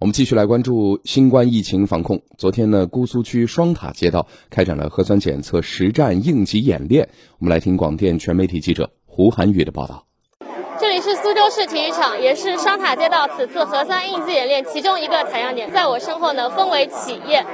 我们继续来关注新冠疫情防控。昨天呢，姑苏区双塔街道开展了核酸检测实战应急演练。我们来听广电全媒体记者胡涵宇的报道。这里是苏州市体育场，也是双塔街道此次核酸应急演练其中一个采样点。在我身后呢，分为企业、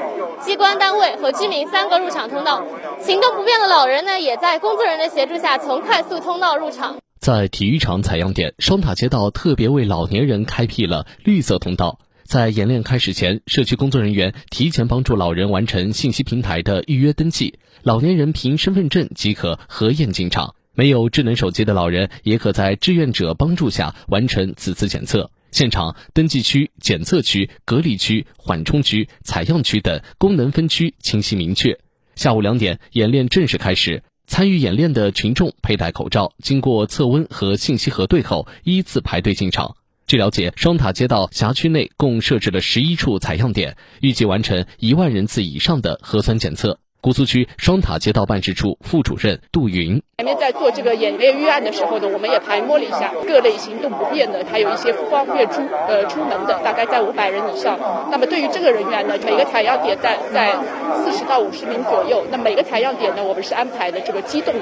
机关单位和居民三个入场通道。行动不便的老人呢，也在工作人员的协助下从快速通道入场。在体育场采样点，双塔街道特别为老年人开辟了绿色通道。在演练开始前，社区工作人员提前帮助老人完成信息平台的预约登记，老年人凭身份证即可核验进场。没有智能手机的老人也可在志愿者帮助下完成此次检测。现场登记区、检测区、隔离区、缓冲区、采样区等功能分区清晰明确。下午两点，演练正式开始。参与演练的群众佩戴口罩，经过测温和信息核对后，依次排队进场。据了解，双塔街道辖区内共设置了十一处采样点，预计完成一万人次以上的核酸检测。姑苏区双塔街道办事处副主任杜云：前面在做这个演练预案的时候呢，我们也排摸了一下各类行动不便的，还有一些不方便出呃出门的，大概在五百人以上。那么对于这个人员呢，每个采样点在在四十到五十名左右。那每个采样点呢，我们是安排的这个机动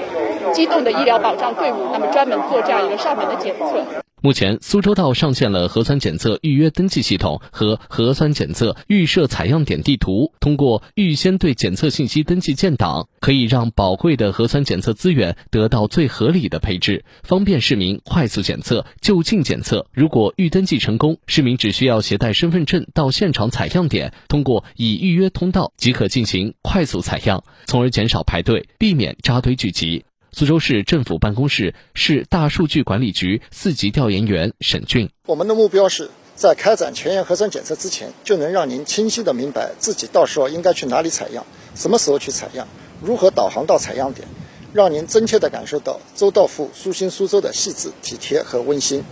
机动的医疗保障队伍，那么专门做这样一个上门的检测。目前，苏州道上线了核酸检测预约登记系统和核酸检测预设采样点地图。通过预先对检测信息登记建档，可以让宝贵的核酸检测资源得到最合理的配置，方便市民快速检测、就近检测。如果预登记成功，市民只需要携带身份证到现场采样点，通过已预约通道即可进行快速采样，从而减少排队，避免扎堆聚集。苏州市政府办公室市大数据管理局四级调研员沈俊：我们的目标是在开展全员核酸检测之前，就能让您清晰的明白自己到时候应该去哪里采样，什么时候去采样，如何导航到采样点，让您真切的感受到周到府苏新苏州的细致、体贴和温馨。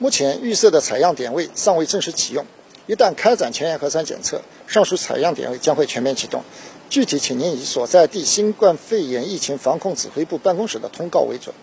目前预设的采样点位尚未正式启用，一旦开展前沿核酸检测，上述采样点位将会全面启动。具体，请您以所在地新冠肺炎疫情防控指挥部办公室的通告为准。